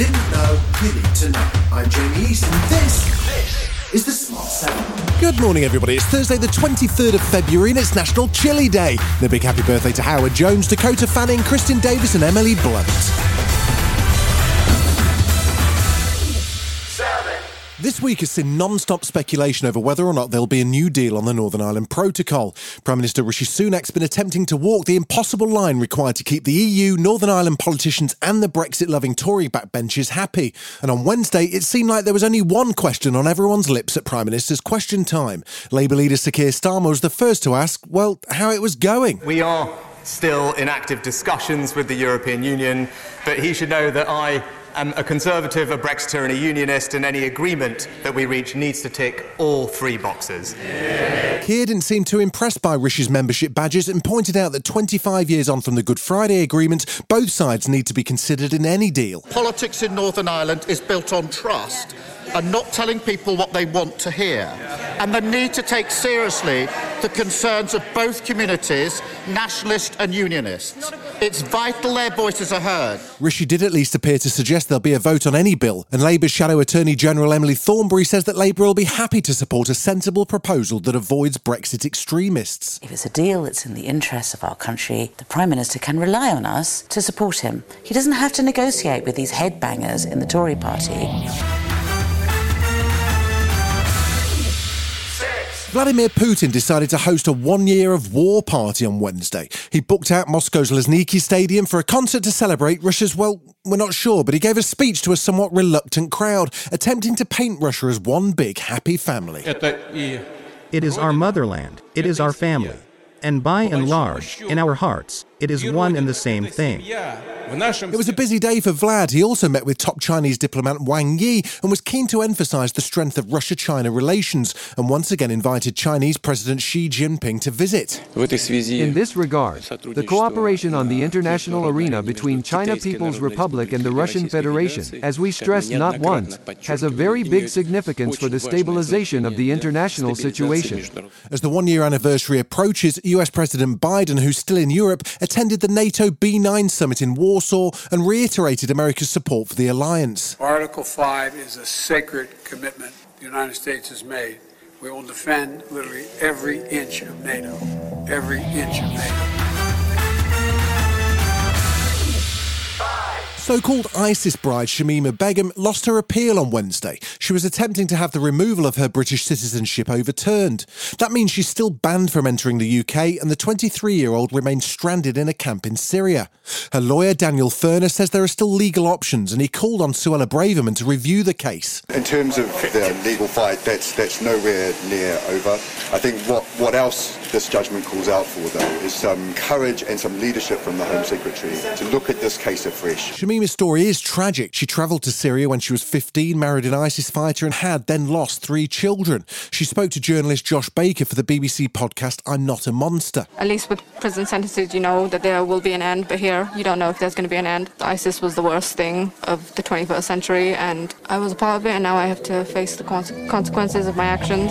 didn't know you need to know. I'm Jamie East, and this, this is the Smart Seven. Good morning, everybody. It's Thursday, the 23rd of February, and it's National Chili Day. A big happy birthday to Howard Jones, Dakota Fanning, Kristen Davis, and Emily Blunt. This week has seen non stop speculation over whether or not there'll be a new deal on the Northern Ireland Protocol. Prime Minister Rishi Sunak's been attempting to walk the impossible line required to keep the EU, Northern Ireland politicians, and the Brexit loving Tory backbenchers happy. And on Wednesday, it seemed like there was only one question on everyone's lips at Prime Minister's question time. Labour leader Sir Keir Starmer was the first to ask, well, how it was going. We are still in active discussions with the European Union, but he should know that I am a Conservative, a Brexiter, and a Unionist, and any agreement that we reach needs to tick all three boxes. Keir didn't seem too impressed by Rishi's membership badges and pointed out that 25 years on from the Good Friday Agreement, both sides need to be considered in any deal. Politics in Northern Ireland is built on trust and not telling people what they want to hear. And the need to take seriously the concerns of both communities, nationalist and unionists. It's vital their voices are heard. Rishi did at least appear to suggest there'll be a vote on any bill, and Labour's Shadow Attorney General Emily Thornberry says that Labour will be happy to support a sensible proposal that avoids Brexit extremists. If it's a deal that's in the interests of our country, the Prime Minister can rely on us to support him. He doesn't have to negotiate with these headbangers in the Tory party. Vladimir Putin decided to host a one year of war party on Wednesday. He booked out Moscow's Luzhniki Stadium for a concert to celebrate Russia's, well, we're not sure, but he gave a speech to a somewhat reluctant crowd, attempting to paint Russia as one big happy family. It is our motherland, it is our family. And by and large, in our hearts, it is one and the same thing. It was a busy day for Vlad. He also met with top Chinese diplomat Wang Yi and was keen to emphasize the strength of Russia China relations and once again invited Chinese President Xi Jinping to visit. In this regard, the cooperation on the international arena between China People's Republic and the Russian Federation, as we stressed not once, has a very big significance for the stabilization of the international situation. As the one year anniversary approaches, US President Biden, who's still in Europe, attended the NATO B9 summit in Warsaw and reiterated America's support for the alliance. Article 5 is a sacred commitment the United States has made. We will defend literally every inch of NATO. Every inch of NATO. So called ISIS bride Shamima Begum lost her appeal on Wednesday. She was attempting to have the removal of her British citizenship overturned. That means she's still banned from entering the UK, and the 23 year old remains stranded in a camp in Syria. Her lawyer, Daniel Furner, says there are still legal options, and he called on Suella Braverman to review the case. In terms of the legal fight, that's, that's nowhere near over. I think what, what else this judgment calls out for, though, is some courage and some leadership from the Home Secretary to look at this case afresh. Shamima's story is tragic. She travelled to Syria when she was 15, married an ISIS fighter, and had then lost three children. She spoke to journalist Josh Baker for the BBC podcast I'm Not a Monster. At least with prison sentences, you know that there will be an end, but here you don't know if there's going to be an end. ISIS was the worst thing of the 21st century, and I was a part of it, and now I have to face the consequences of my actions.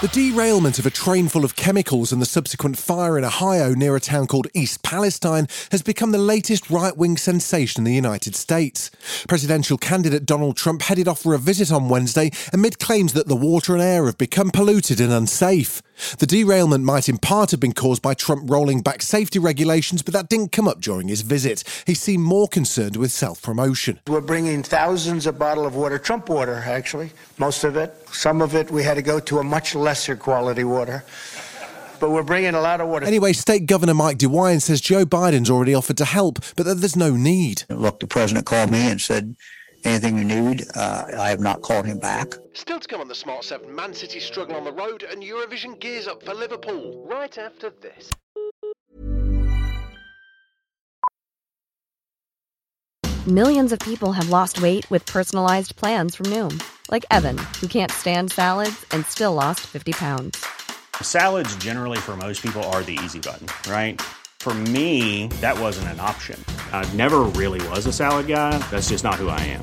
The derailment of a train full of chemicals and the subsequent fire in Ohio near a town called East Palestine has become the latest right wing sensation in the United States. Presidential candidate Donald Trump headed off for a visit on Wednesday amid claims that the water and air have become polluted and unsafe. The derailment might in part have been caused by Trump rolling back safety regulations, but that didn't come up during his visit. He seemed more concerned with self promotion. We're bringing thousands of bottles of water, Trump water, actually, most of it. Some of it we had to go to a much lesser quality water. But we're bringing a lot of water. Anyway, State Governor Mike DeWine says Joe Biden's already offered to help, but that there's no need. Look, the president called me and said, Anything you need, uh, I have not called him back. Still to come on the Smart 7, Man City struggle on the road and Eurovision gears up for Liverpool. Right after this. Millions of people have lost weight with personalized plans from Noom, like Evan, who can't stand salads and still lost 50 pounds. Salads, generally, for most people, are the easy button, right? For me, that wasn't an option. I never really was a salad guy. That's just not who I am.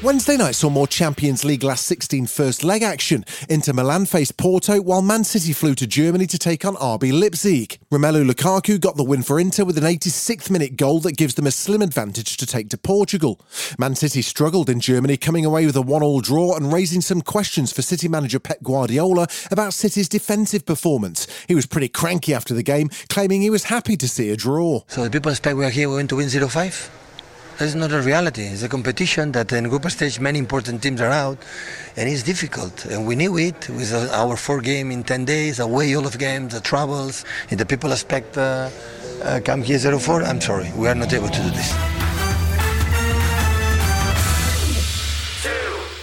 Wednesday night saw more Champions League last 16 first leg action. Inter Milan faced Porto while Man City flew to Germany to take on RB Leipzig. Romelu Lukaku got the win for Inter with an 86th minute goal that gives them a slim advantage to take to Portugal. Man City struggled in Germany, coming away with a one-all draw and raising some questions for City manager Pep Guardiola about City's defensive performance. He was pretty cranky after the game, claiming he was happy to see a draw. So the people expect we are here, we want to win 0-5? That's not a reality. It's a competition that in group stage many important teams are out, and it's difficult. And we knew it with our four game in 10 days, away all of games, the travels. If the people expect uh, uh, come here 0-4, I'm sorry, we are not able to do this.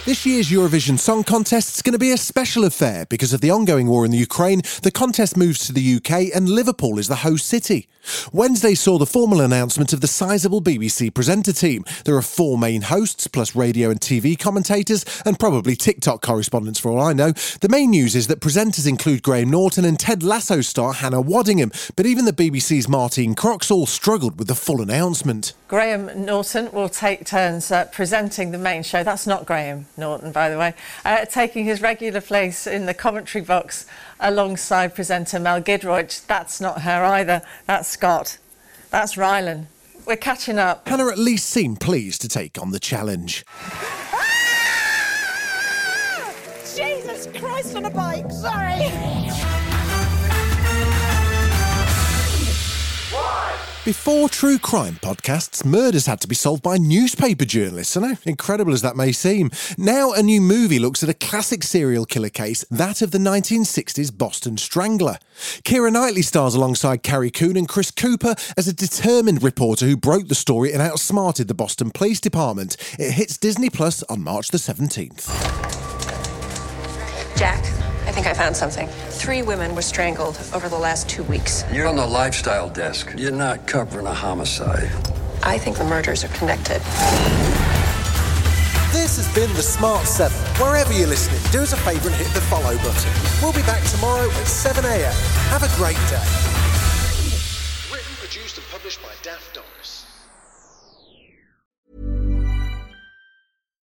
This year's Eurovision Song Contest is going to be a special affair because of the ongoing war in the Ukraine. The contest moves to the UK and Liverpool is the host city. Wednesday saw the formal announcement of the sizable BBC presenter team. There are four main hosts, plus radio and TV commentators, and probably TikTok correspondents for all I know. The main news is that presenters include Graham Norton and Ted Lasso star Hannah Waddingham, but even the BBC's Martine Croxall struggled with the full announcement. Graham Norton will take turns uh, presenting the main show. That's not Graham Norton, by the way, uh, taking his regular place in the commentary box alongside presenter Mel Giedroyc. That's not her either. That's Scott. That's Rylan. We're catching up. Hannah at least seemed pleased to take on the challenge. ah! Jesus Christ on a bike, sorry. Before true crime podcasts, murders had to be solved by newspaper journalists. I know, incredible as that may seem. Now, a new movie looks at a classic serial killer case, that of the 1960s Boston Strangler. Keira Knightley stars alongside Carrie Coon and Chris Cooper as a determined reporter who broke the story and outsmarted the Boston Police Department. It hits Disney Plus on March the 17th. Jack, think I found something. Three women were strangled over the last two weeks. You're on the lifestyle desk. You're not covering a homicide. I think the murders are connected. This has been The Smart 7. Wherever you're listening, do us a favour and hit the follow button. We'll be back tomorrow at 7am. Have a great day.